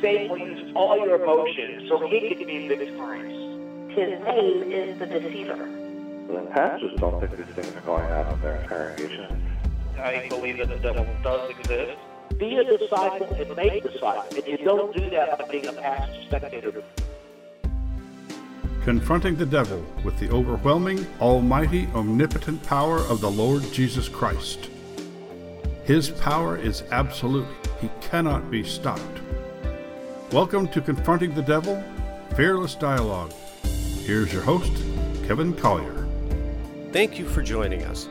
Satan will use all your emotions so he can be victorious. His name is the deceiver. The pastors don't think these things are going on in their congregation. I believe that the devil does exist. Be a disciple and make disciples. And you don't do that by being a passive spectator. Confronting the devil with the overwhelming, almighty, omnipotent power of the Lord Jesus Christ. His power is absolute. He cannot be stopped. Welcome to Confronting the Devil, Fearless Dialogue. Here's your host, Kevin Collier. Thank you for joining us.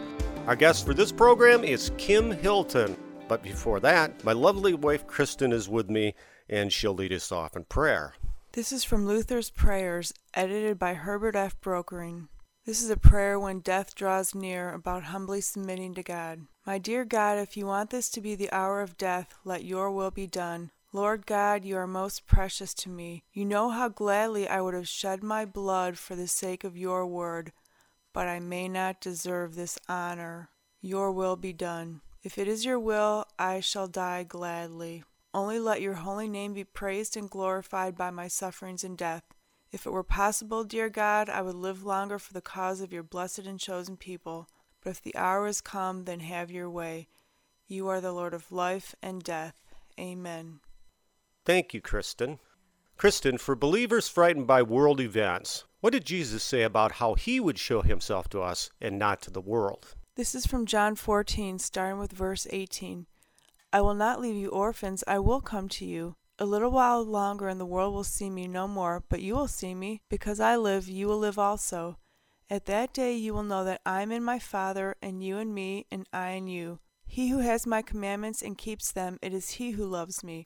Our guest for this program is Kim Hilton. But before that, my lovely wife Kristen is with me, and she'll lead us off in prayer. This is from Luther's Prayers, edited by Herbert F. Brokering. This is a prayer when death draws near about humbly submitting to God. My dear God, if you want this to be the hour of death, let your will be done. Lord God, you are most precious to me. You know how gladly I would have shed my blood for the sake of your word, but I may not deserve this honor. Your will be done. If it is your will, I shall die gladly. Only let your holy name be praised and glorified by my sufferings and death. If it were possible, dear God, I would live longer for the cause of your blessed and chosen people. But if the hour is come, then have your way. You are the Lord of life and death. Amen. Thank you, Kristen. Kristen, for believers frightened by world events, what did Jesus say about how he would show himself to us and not to the world? This is from John 14, starting with verse 18. I will not leave you orphans, I will come to you. A little while longer, and the world will see me no more, but you will see me. Because I live, you will live also. At that day you will know that I am in my Father, and you in me, and I in you. He who has my commandments and keeps them, it is he who loves me.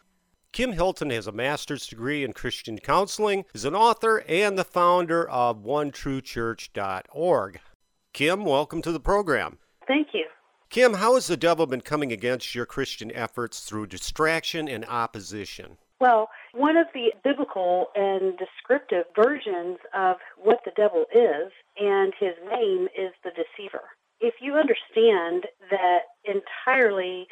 Kim Hilton has a master's degree in Christian counseling, is an author, and the founder of OneTrueChurch.org. Kim, welcome to the program. Thank you. Kim, how has the devil been coming against your Christian efforts through distraction and opposition? Well, one of the biblical and descriptive versions of what the devil is, and his name is the deceiver. If you understand that entirely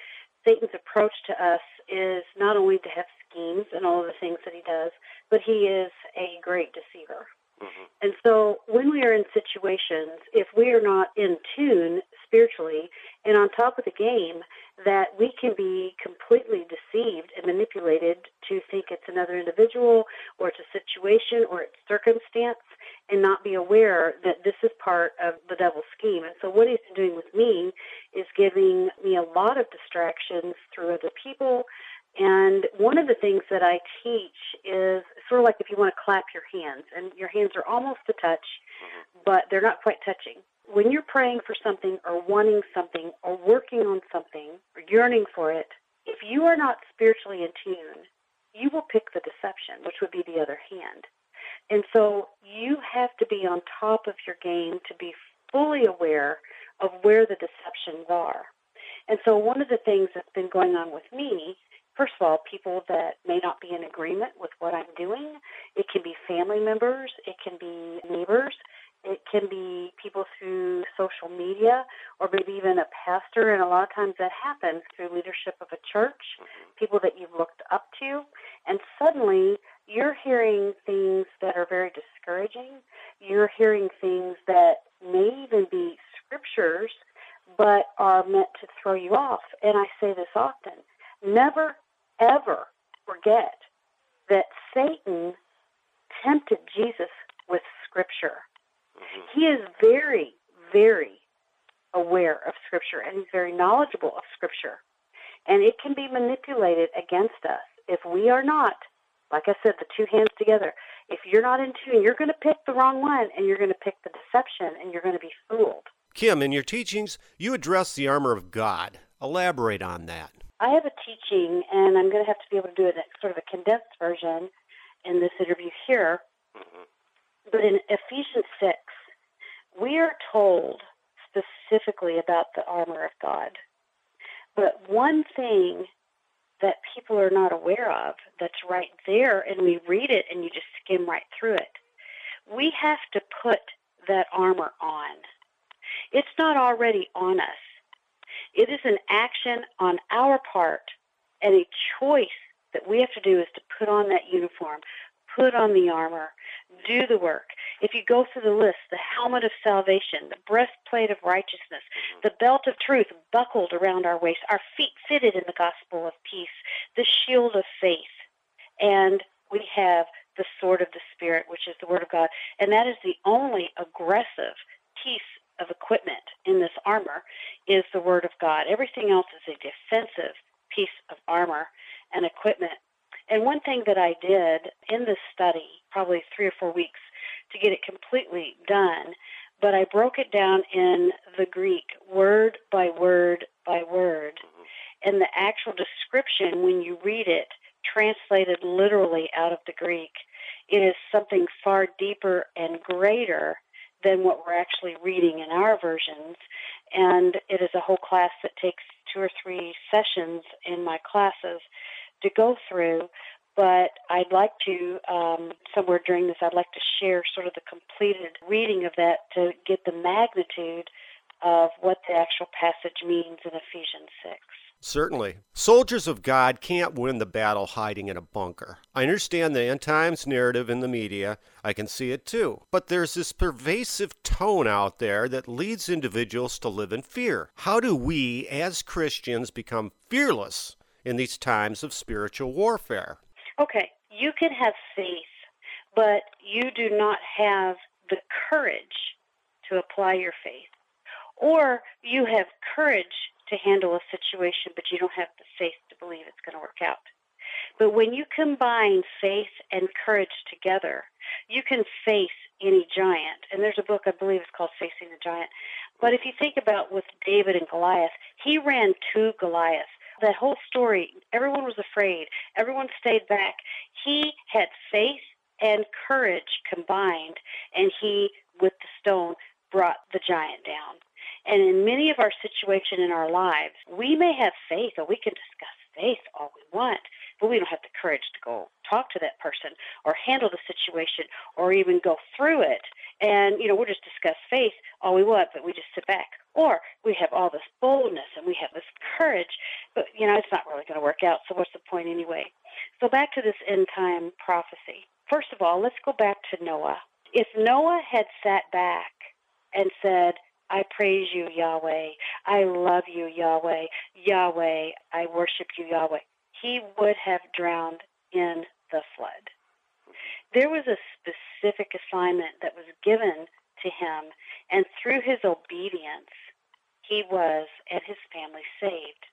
Satan's approach to us is not only to have schemes and all of the things that he does, but he is a great deceiver. Mm-hmm. And so when we are in situations, if we are not in tune spiritually and on top of the game, that we can be completely deceived and manipulated to think it's another individual or it's a situation or it's circumstance and not be aware that this is part of the devil's scheme. And so what he's doing with me is giving me a lot of distractions through other people. And one of the things that I teach is sort of like if you want to clap your hands, and your hands are almost to touch, mm-hmm. but they're not quite touching. When you're praying for something or wanting something or working on something or yearning for it, if you are not spiritually in tune, you will pick the deception, which would be the other hand. And so you have to be on top of your game to be fully aware of where the deceptions are. And so one of the things that's been going on with me, first of all, people that may not be in agreement with what I'm doing. It can be family members, it can be neighbors, it can be people through social media or maybe even a pastor. And a lot of times that happens through leadership of a church, mm-hmm. people that you've looked up to. And suddenly you're hearing things that are very discouraging. You're hearing things that may even be scriptures, but are meant to throw you off. And I say this often never, ever forget that Satan tempted Jesus with scripture. He is very, very aware of scripture and he's very knowledgeable of scripture. And it can be manipulated against us if we are not like I said, the two hands together. If you're not in tune, you're going to pick the wrong one and you're going to pick the deception and you're going to be fooled. Kim, in your teachings, you address the armor of God. Elaborate on that. I have a teaching, and I'm going to have to be able to do it in sort of a condensed version in this interview here. But in Ephesians 6, we are told specifically about the armor of God. But one thing that people are not aware of that's right there, and we read it and you just skim right through it. We have to put that armor on. It's not already on us. It is an action on our part and a choice that we have to do is to put on that uniform, put on the armor, do the work. If you go through the list, the helmet of salvation, the breastplate of righteousness, mm-hmm. the belt of truth buckled around our waist, our feet fitted in the gospel of peace, the shield of faith, and we have the sword of the Spirit, which is the Word of God. And that is the only aggressive piece of equipment in this armor is the Word of God. Everything else is a defensive piece of armor and equipment. And one thing that I did in this study, probably three or four weeks, to get it completely done, but I broke it down in the Greek, word by word by word. Mm-hmm. And the actual description, when you read it, translated literally out of the Greek, it is something far deeper and greater than what we're actually reading in our versions. And it is a whole class that takes two or three sessions in my classes to go through. I'd like to, um, somewhere during this, I'd like to share sort of the completed reading of that to get the magnitude of what the actual passage means in Ephesians 6. Certainly. Soldiers of God can't win the battle hiding in a bunker. I understand the end times narrative in the media. I can see it too. But there's this pervasive tone out there that leads individuals to live in fear. How do we, as Christians, become fearless in these times of spiritual warfare? Okay, you can have faith, but you do not have the courage to apply your faith. Or you have courage to handle a situation, but you don't have the faith to believe it's going to work out. But when you combine faith and courage together, you can face any giant. And there's a book, I believe it's called Facing the Giant. But if you think about with David and Goliath, he ran to Goliath. That whole story, everyone was afraid. Everyone stayed back. He had faith and courage combined, and he, with the stone, brought the giant down. And in many of our situations in our lives, we may have faith or we can discuss faith all we want, but we don't have the courage to go talk to that person or handle the situation or even go through it. And, you know, we'll just discuss faith all we want, but we just sit back. Or we have all this boldness and we have this courage, but, you know, it's not really going to work out, so what's the point anyway? So back to this end time prophecy. First of all, let's go back to Noah. If Noah had sat back and said, I praise you, Yahweh. I love you, Yahweh. Yahweh, I worship you, Yahweh. He would have drowned in the flood. There was a specific assignment that was given to him, and through his obedience, he was and his family saved.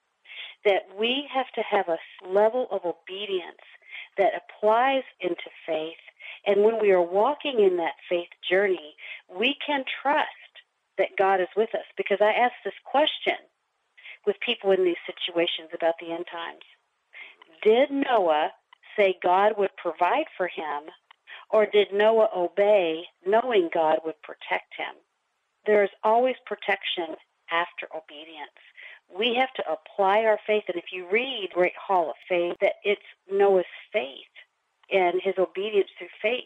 That we have to have a level of obedience applies into faith, and when we are walking in that faith journey, we can trust that God is with us? Because I ask this question with people in these situations about the end times. Did Noah say God would provide for him, or did Noah obey knowing God would protect him? There is always protection after obedience. We have to apply our faith, and if you read Great Hall of Faith, that it's Noah's faith and his obedience through faith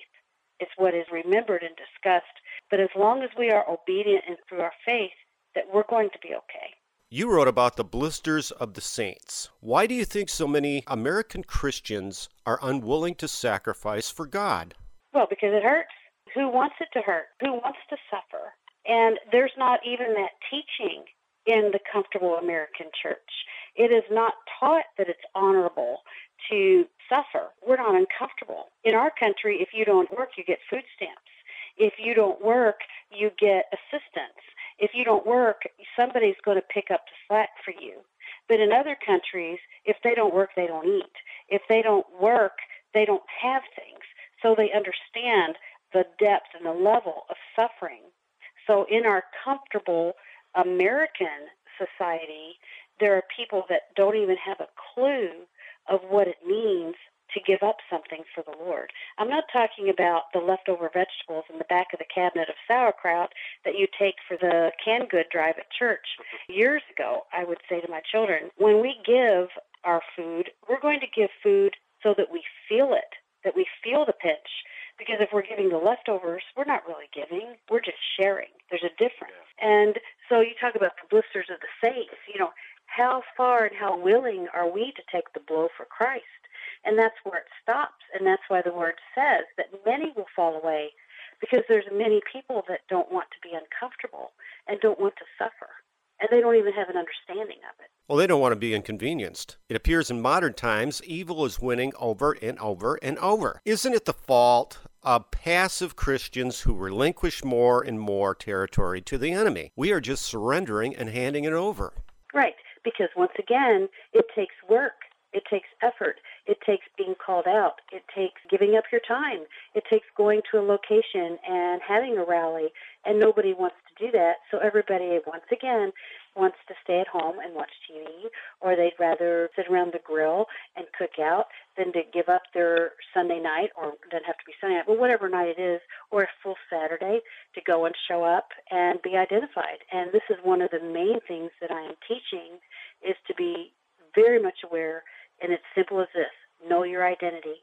is what is remembered and discussed. But as long as we are obedient and through our faith, that we're going to be okay. You wrote about the blisters of the saints. Why do you think so many American Christians are unwilling to sacrifice for God? Well, because it hurts. Who wants it to hurt? Who wants to suffer? And there's not even that teaching in the comfortable American church. It is not taught that it's honorable to suffer. We're not uncomfortable. In our country, if you don't work, you get food stamps. If you don't work, you get assistance. If you don't work, somebody's going to pick up the slack for you. But in other countries, if they don't work, they don't eat. If they don't work, they don't have things. So they understand the depth and the level of suffering. So in our comfortable American society, there are people that don't even have a clue of what it means to give up something for the Lord. I'm not talking about the leftover vegetables in the back of the cabinet of sauerkraut that you take for the canned good drive at church. Years ago, I would say to my children, when we give our food, we're going to give food so that we feel it, that we feel the pinch. Because if we're giving the leftovers, we're not really giving, we're just sharing. There's a difference. And so you talk about the blisters of the saints, you know, how far and how willing are we to take the blow for Christ? And that's where it stops. And that's why the word says that many will fall away because there's many people that don't want to be uncomfortable and don't want to suffer. And they don't even have an understanding of it. Well, they don't want to be inconvenienced. It appears in modern times evil is winning over and over and over. Isn't it the fault of passive Christians who relinquish more and more territory to the enemy? We are just surrendering and handing it over. Right, because once again, it takes work. It takes effort. It takes being called out. It takes giving up your time. It takes going to a location and having a rally. And nobody wants to do that. So everybody, once again, wants to stay at home and watch TV, or they'd rather sit around the grill and cook out than to give up their Sunday night, or doesn't have to be Sunday night, but whatever night it is, or a full Saturday go and show up and be identified. And this is one of the main things that I am teaching is to be very much aware and it's simple as this know your identity.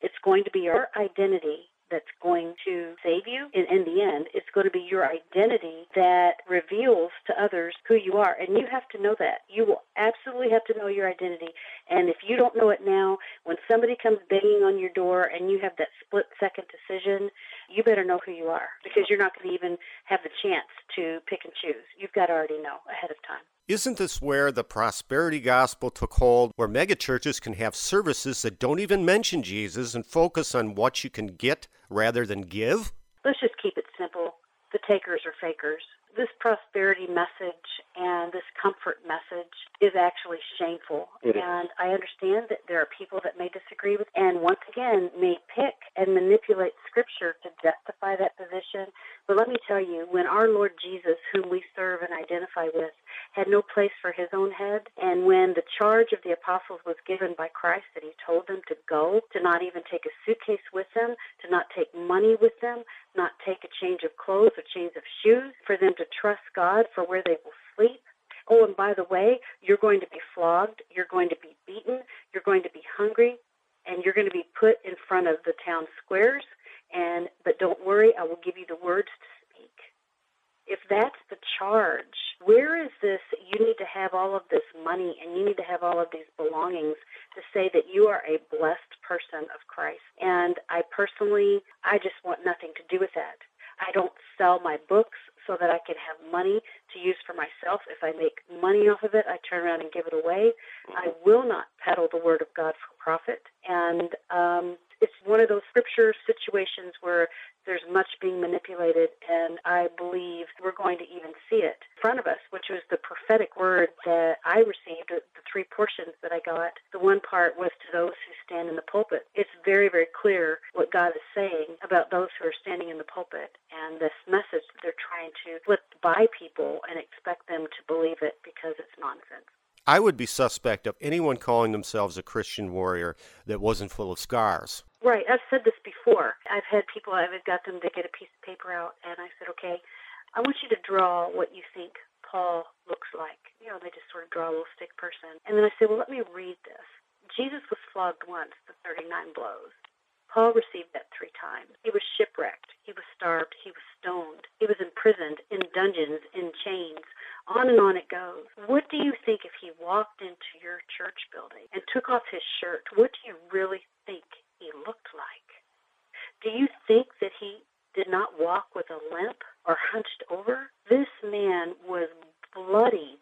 It's going to be your identity that's going to save you. And in the end, it's going to be your identity that reveals to others who you are. And you have to know that. You will absolutely have to know your identity. And if you don't know it now, when somebody comes banging on your door and you have that split second decision, you better know who you are because you're not going to even have the chance to pick and choose. You've got to already know ahead of time. Isn't this where the prosperity gospel took hold, where megachurches can have services that don't even mention Jesus and focus on what you can get rather than give? Let's just keep it simple. The takers are fakers this prosperity message and this comfort message is actually shameful. It and is. I understand that there are people that may disagree with and once again may pick and manipulate scripture to justify that position. But let me tell you, when our Lord Jesus, whom we serve and identify with, had no place for his own head, and when the charge of the apostles was given by Christ that he told them to go, to not even take a suitcase with them, to not take money with them, not take a change of clothes or change of shoes, for them to trust God for where they will. Oh, and by the way, you're going to be flogged, you're going to be beaten, you're going to be hungry, and you're going to be put in front of the town squares. And but don't worry, I will give you the words to speak. If that's the charge, where is this? You need to have all of this money and you need to have all of these belongings to say that you are a blessed person of Christ. And I personally, I just want nothing to do with that. I don't sell my books so that I can have money to use for myself. If I make money off of it, I turn around and give it away. I will not peddle the word of God for profit. And um, it's one of those scripture situations where there's much being manipulated, and I believe we're going to even see it in front of us, which was the prophetic word that I received, three portions that I got. The one part was to those who stand in the pulpit. It's very, very clear what God is saying about those who are standing in the pulpit and this message that they're trying to flip by people and expect them to believe it because it's nonsense. I would be suspect of anyone calling themselves a Christian warrior that wasn't full of scars. Right. I've said this before. I've had people, I've got them to get a piece of paper out, and I said, okay, I want you to draw what you think Paul looks like. You know, they just sort of draw a little stick person. And then I said, well, let me read this. Jesus was flogged once, the 39 blows. Paul received that three times. He was shipwrecked. He was starved. He was stoned. He was imprisoned in dungeons, in chains. On and on it goes. What do you think if he walked into your church building and took off his shirt? What do you really think he looked like. Do you think that he did not walk with a limp or hunched over? This man was bloodied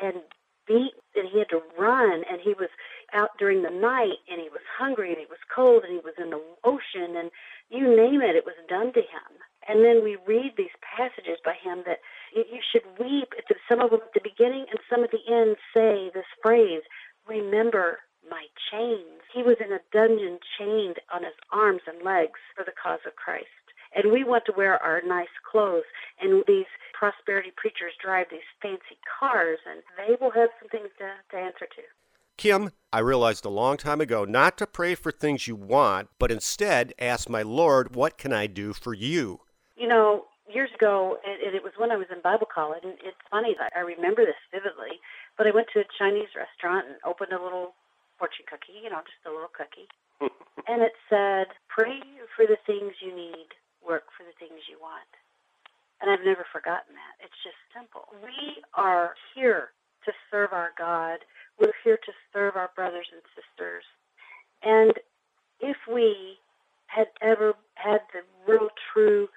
and beat and he had to run and he was out during the night and he was hungry and he was cold and he was in the ocean and you name it it was done to him and then we read these passages by him that you should weep some of them at the beginning and some at the end say this phrase remember my chains. He was in a dungeon chained on his arms and legs for the cause of Christ. And we want to wear our nice clothes. And these prosperity preachers drive these fancy cars, and they will have some things to, to answer to. Kim, I realized a long time ago not to pray for things you want, but instead ask my Lord, what can I do for you? You know, years ago, and it was when I was in Bible college, and it's funny that I remember this vividly, but I went to a Chinese restaurant and opened a little fortune cookie, you know, just a little cookie. and it said, pray for the things you need, work for the things you want. And I've never forgotten that. It's just simple. We are here to serve our God. We're here to serve our brothers and sisters. And if we had ever had the real true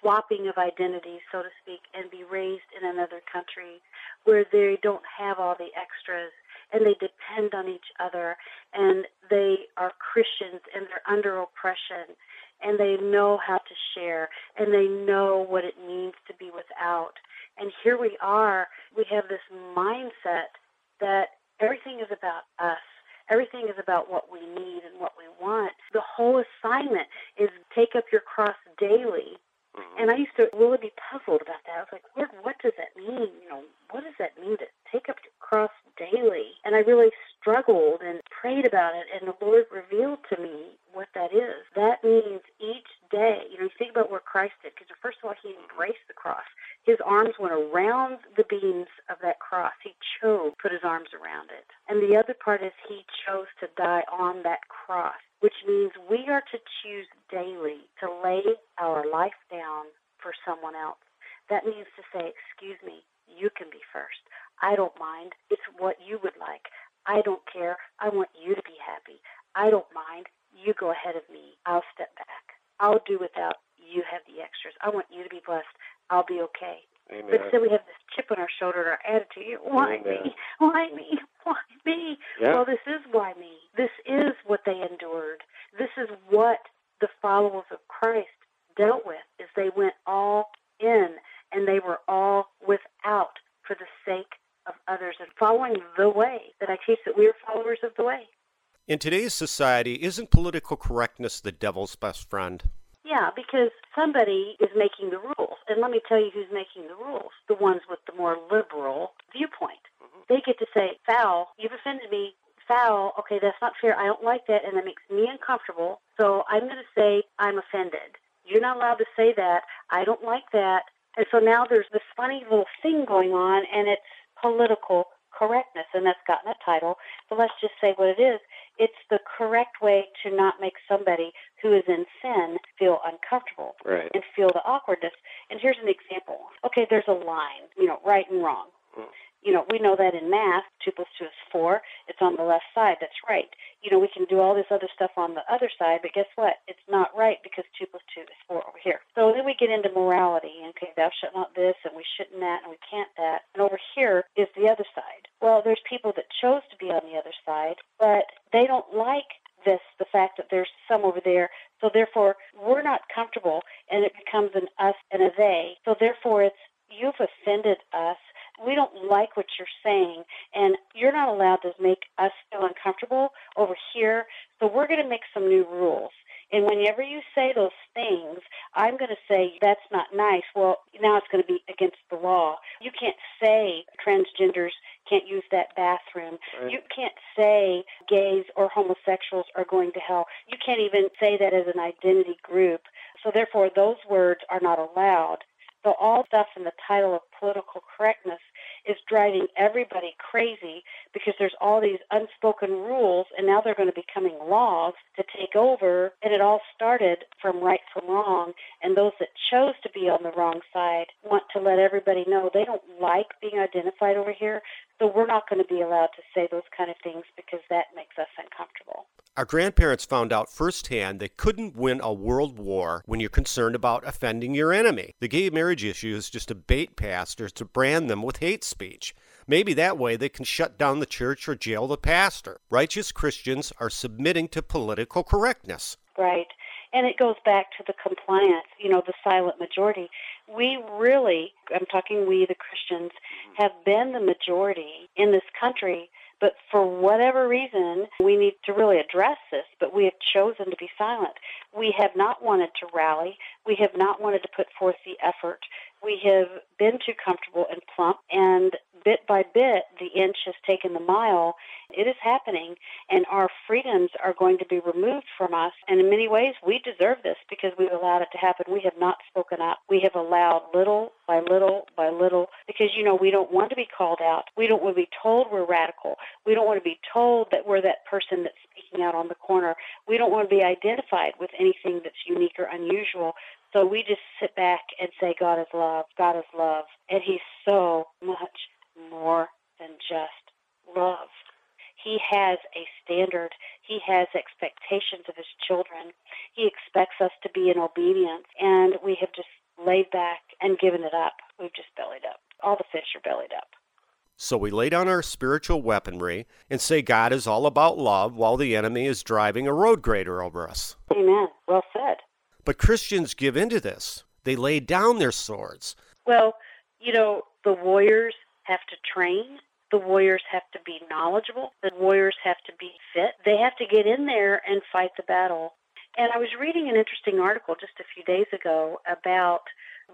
swapping of identities, so to speak, and be raised in another country where they don't have all the extras and they depend on each other and they are Christians and they're under oppression and they know how to share and they know what it means to be without. And here we are, we have this mindset that everything is about us. Everything is about what we need and what we want. The whole assignment is take up your cross daily Mm-hmm. And I used to really be puzzled about that. I was like, Lord, what does that mean? You know, what does that mean to take up the cross daily? And I really struggled and prayed about it, and the Lord revealed to me what that is. That means each day, you know, you think about what Christ did, because first of all, he embraced the cross. His arms went around the beams of that cross. He chose to put his arms around it. And the other part is he chose to die on that cross which means we are to choose daily to lay our life down for someone else. That means to say, Excuse me, you can be first. I don't mind. It's what you would like. I don't care. I want you to be happy. I don't mind. You go ahead of me. I'll step back. I'll do without. You have the extras. I want you to be blessed. I'll be okay. Amen. But instead, we have this chip on our shoulder and our attitude. Why Amen. me? Why me? Why me? Yeah. Well, this is why me. This is what they endured. This is what the followers of Christ dealt with. Is they went all in and they were all without for the sake of others and following the way that I teach that we are followers of the way. In today's society, isn't political correctness the devil's best friend? Yeah, because somebody is making the rules. And let me tell you who's making the rules the ones with the more liberal viewpoint. Mm-hmm. They get to say, foul, you've offended me, foul, okay, that's not fair, I don't like that, and that makes me uncomfortable, so I'm going to say I'm offended. You're not allowed to say that, I don't like that. And so now there's this funny little thing going on, and it's political correctness, and that's gotten a title. But let's just say what it is. It's the correct way to not make somebody who is in sin feel uncomfortable Right. and feel the awkwardness. And here's an example. Okay, there's a line, you know, right and wrong. You know, we know that in math, 2 plus 2 is 4. It's on the left side. That's right. You know, we can do all this other stuff on the other side, but guess what? It's not right because 2 plus 2 is 4 over here. So then we get into morality. Okay, thou shalt not this, and we shouldn't that, and we can't that. And over here is the other side. Well, there's people that chose to be on the other side, but they don't like this, the fact that there's some over there. So therefore, we're not comfortable, and it becomes an us and a they. So therefore, it's you've offended us. We don't like what you're saying, and you're not allowed to make us feel uncomfortable over here. So we're going to make some new rules. And whenever you say those things, I'm going to say that's not nice. Well, now it's going to be against the law. You can't say transgenders can't use that bathroom. Right. You can't say gays or homosexuals are going to hell. You can't even say that as an identity group. So therefore, those words are not allowed. So all stuff in the title of political correctness is driving everybody crazy because there's all these unspoken rules and now they're going to be coming laws to take over. And it all started from right from wrong. And those that chose to be on the wrong side want to let everybody know they don't like being identified over here so we're not going to be allowed to say those kind of things because that makes us uncomfortable. Our grandparents found out firsthand they couldn't win a world war when you're concerned about offending your enemy. The gay marriage issue is just a bait pastors to brand them with hate speech. Maybe that way they can shut down the church or jail the pastor. Righteous Christians are submitting to political correctness. Right. And it goes back to the compliance, you know, the silent majority. We really, I'm talking we, the Christians, mm-hmm. have been the majority in this country, but for whatever reason, we need to really address this, but we have chosen to be silent. We have not wanted to rally. We have not wanted to put forth the effort. We have been too comfortable and plump, and bit by bit, the inch has taken the mile. It is happening, and our freedoms are going to be removed from us. And in many ways, we deserve this because we've allowed it to happen. We have not spoken up. We have allowed little by little by little because, you know, we don't want to be called out. We don't want to be told we're radical. We don't want to be told that we're that person that's speaking out on the corner. We don't want to be identified with anything that's unique or unusual. So we just sit back and say, God is love, God is love. And He's so much more than just love. He has a standard. He has expectations of His children. He expects us to be in obedience. And we have just laid back and given it up. We've just bellied up. All the fish are bellied up. So we lay down our spiritual weaponry and say God is all about love while the enemy is driving a road grader over us. Amen. Well said. But Christians give into this. They lay down their swords. Well, you know, the warriors have to train. The warriors have to be knowledgeable. The warriors have to be fit. They have to get in there and fight the battle. And I was reading an interesting article just a few days ago about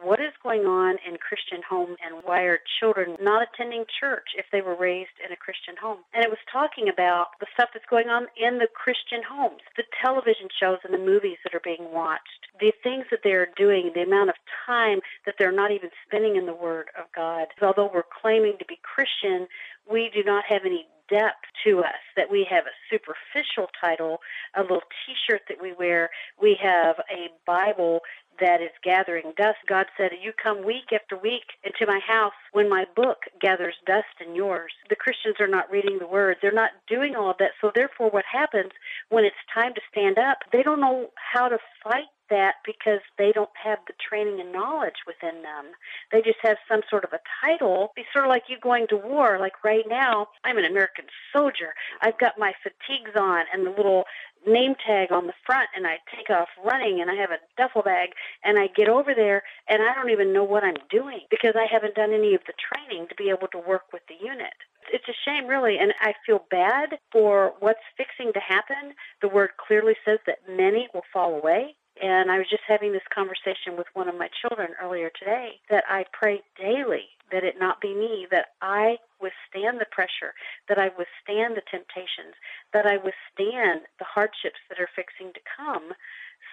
what is going on in Christian homes and why are children not attending church if they were raised in a Christian home? And it was talking about the stuff that's going on in the Christian homes, the television shows and the movies that are being watched, the things that they're doing, the amount of time that they're not even spending in the Word of God. Although we're claiming to be Christian, we do not have any depth to us, that we have a superficial title, a little t shirt that we wear. We have a Bible that is gathering dust. God said, You come week after week into my house when my book gathers dust in yours. The Christians are not reading the word. They're not doing all of that. So, therefore, what happens when it's time to stand up, they don't know how to fight that because they don't have the training and knowledge within them. They just have some sort of a title. It's sort of like you going to war. Like right now, I'm an American soldier. I've got my fatigues on and the little name tag on the front and I take off running and I have a duffel bag and I get over there and I don't even know what I'm doing because I haven't done any of the training to be able to work with the unit. It's a shame, really, and I feel bad for what's fixing to happen. The word clearly says that many will fall away. And I was just having this conversation with one of my children earlier today that I pray daily that it not be me, that I withstand the pressure, that I withstand the temptations, that I withstand the hardships that are fixing to come,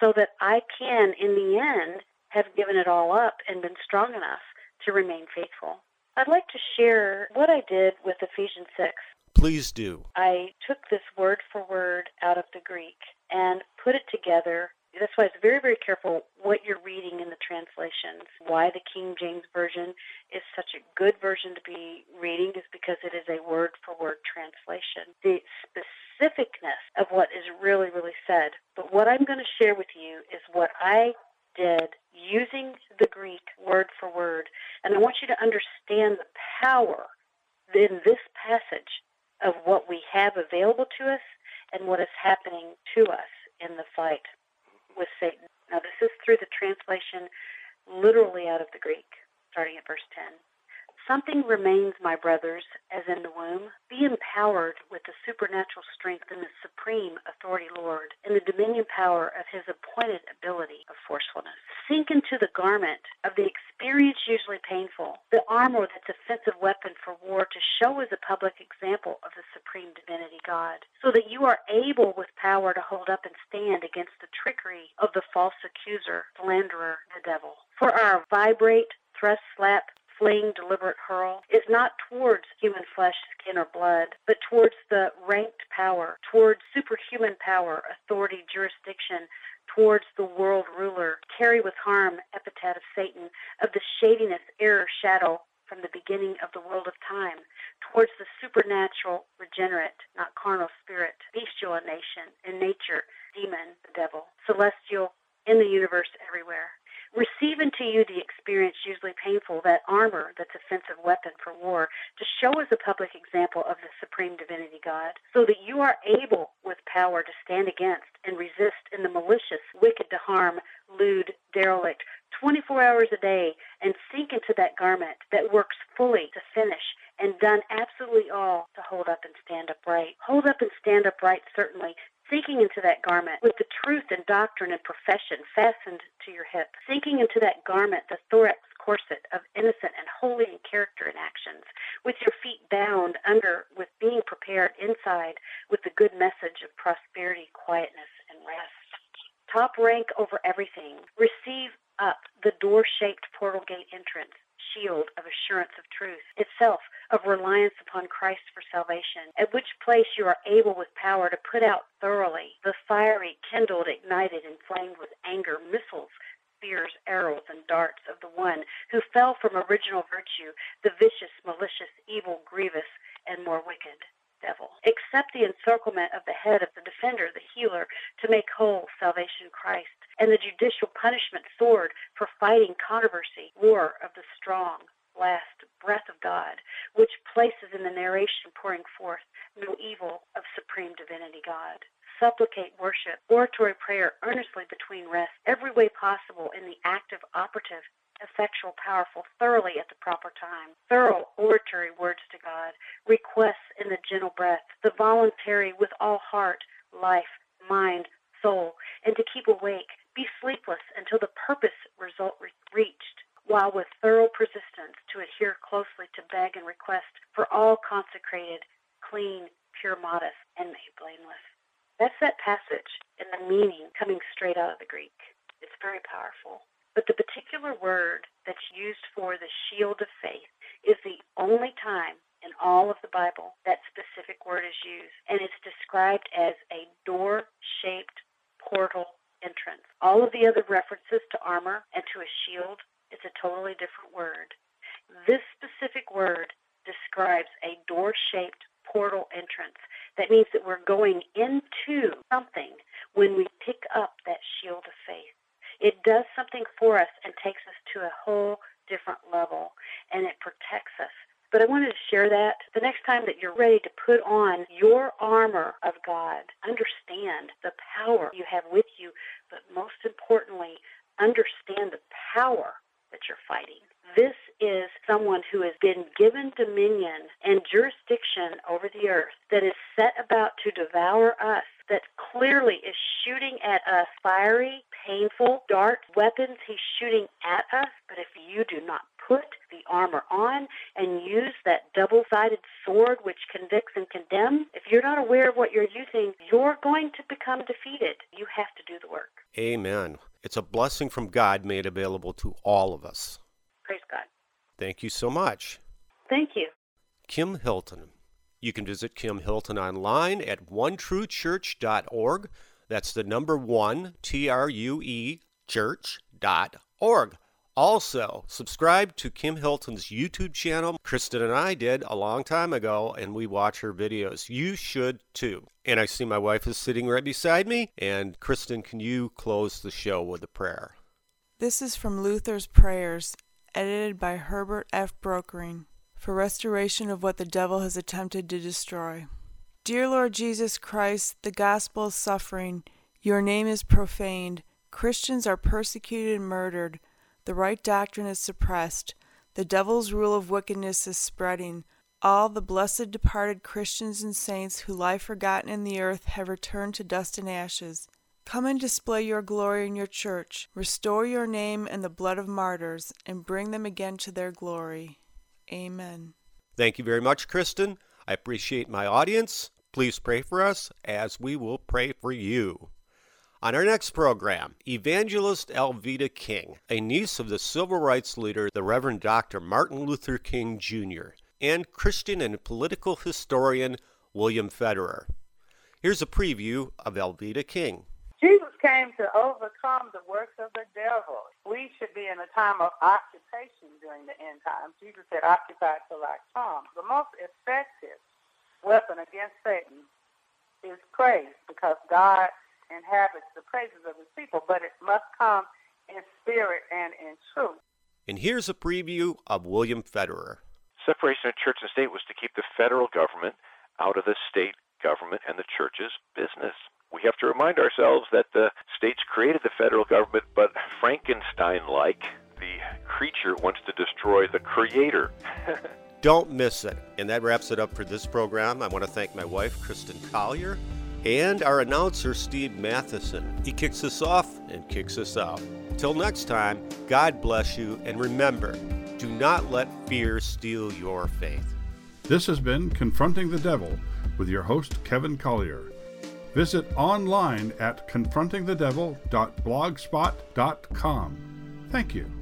so that I can, in the end, have given it all up and been strong enough to remain faithful. I'd like to share what I did with Ephesians 6. Please do. I took this word for word out of the Greek and put it together that's why it's very, very careful what you're reading in the translations. Why the King James Version is such a good version to be reading is because it is a word for word translation. The specificness of what is really, really said. But what I'm going to share with you is what I did using the Greek word for word. And I want you to understand the power in this passage of what we have available to us and what is happening to us in the fight with Satan. Now, this is through the translation literally out of the Greek, starting at verse 10. Something remains, my brothers, as in the womb. Be empowered with the supernatural strength and the supreme authority, Lord, and the dominion power of his appointed ability of forcefulness. Sink into the garment of the experience usually painful, the armor that's offensive weapon for war to show as a public example of the supreme divinity God, so that you are able with power to hold up and stand against the trickery of the false accuser, slanderer, the devil. For our vibrate, thrust, slap, fling, deliberate hurl is not towards human flesh, skin, or blood, but towards the ranked power, towards superhuman power, authority, jurisdiction, towards the world ruler, carry with harm, epithet of Satan, of the shadiness, error, shadow, from the beginning of the world of time, towards the supernatural, regenerate, not carnal spirit, bestial in nation, in nature, demon, the devil, celestial, in the universe everywhere. Receive into you the experience, usually painful, that armor that's offensive weapon for war, to show as a public example of the supreme divinity God, so that you are able with power to stand against and resist in the malicious, wicked to harm, lewd, derelict, 24 hours a day, and sink into that garment that works fully to finish and done absolutely all to hold up and stand upright. Hold up and stand upright, certainly, sinking into that garment with the truth and doctrine and profession fastened to your hip, sinking into that garment, the thorax corset of innocent and holy in character and actions, with your feet bound under, with being prepared inside with the good message of prosperity, quietness, and rest. Top rank over everything. Receive up the door shaped portal gate entrance, shield of assurance of truth, itself of reliance upon Christ for salvation, at which place you are able with power to put out thoroughly the fiery, kindled, ignited, inflamed with anger missiles spears, arrows, and darts of the one who fell from original virtue, the vicious, malicious, evil, grievous, and more wicked devil. Accept the encirclement of the head of the defender, the healer, to make whole salvation Christ, and the judicial punishment sword for fighting controversy, war of the strong, last breath of God, in the narration pouring forth no evil of supreme divinity God. Supplicate, worship, oratory prayer earnestly between rests, every way possible in the active, operative, effectual, powerful, thoroughly at the proper time, thorough oratory words to God, requests in the gentle breath, the voluntary with all heart, life, mind, soul, and to keep awake, be sleepless until the purpose result re- reached, while with thorough persistence to adhere closely to beg and request for all consecrated, clean, pure, modest, and made blameless. That's that passage and the meaning coming straight out of the Greek. It's very powerful. But the particular word that's used for the shield of faith is the only time in all of the Bible that specific word is used. And it's described as a door shaped portal entrance. All of the other references to armor and to a shield, it's a totally different word. This specific word describes a door shaped portal entrance. That means that we're going into something when we pick up that shield of faith. It does something for us and takes us to a whole different level, and it protects us. But I wanted to share that the next time that you're ready to put on your armor of God, understand the power you have with you, but most importantly, understand the power that you're fighting. This is someone who has been given dominion and jurisdiction over the earth that is set about to devour us, that clearly is shooting at us fiery, painful darts, weapons he's shooting at us. But if you do not put the armor on and use that double sided sword which convicts and condemns, if you're not aware of what you're using, you're going to become defeated. You have to do the work. Amen. It's a blessing from God made available to all of us. Praise God. Thank you so much. Thank you. Kim Hilton. You can visit Kim Hilton online at onetruechurch.org. That's the number one, T R U E, church.org. Also, subscribe to Kim Hilton's YouTube channel. Kristen and I did a long time ago, and we watch her videos. You should too. And I see my wife is sitting right beside me. And Kristen, can you close the show with a prayer? This is from Luther's Prayers edited by Herbert F. Brokering, for restoration of what the devil has attempted to destroy. Dear Lord Jesus Christ, the gospel is suffering, your name is profaned, Christians are persecuted and murdered, the right doctrine is suppressed, the devil's rule of wickedness is spreading. All the blessed departed Christians and saints who lie forgotten in the earth have returned to dust and ashes. Come and display your glory in your church. Restore your name and the blood of martyrs, and bring them again to their glory. Amen. Thank you very much, Kristen. I appreciate my audience. Please pray for us as we will pray for you. On our next program, Evangelist Alveda King, a niece of the civil rights leader, the Reverend Dr. Martin Luther King Jr., and Christian and political historian William Federer. Here's a preview of Alveda King. Jesus came to overcome the works of the devil. We should be in a time of occupation during the end times. Jesus said, occupy till I come. The most effective weapon against Satan is praise because God inhabits the praises of his people, but it must come in spirit and in truth. And here's a preview of William Federer. Separation of church and state was to keep the federal government out of the state government and the church's business we have to remind ourselves that the states created the federal government, but Frankenstein like, the creature wants to destroy the creator. Don't miss it. And that wraps it up for this program. I want to thank my wife, Kristen Collier, and our announcer, Steve Matheson. He kicks us off and kicks us out. Till next time, God bless you, and remember do not let fear steal your faith. This has been Confronting the Devil with your host, Kevin Collier. Visit online at confrontingthedevil.blogspot.com. Thank you.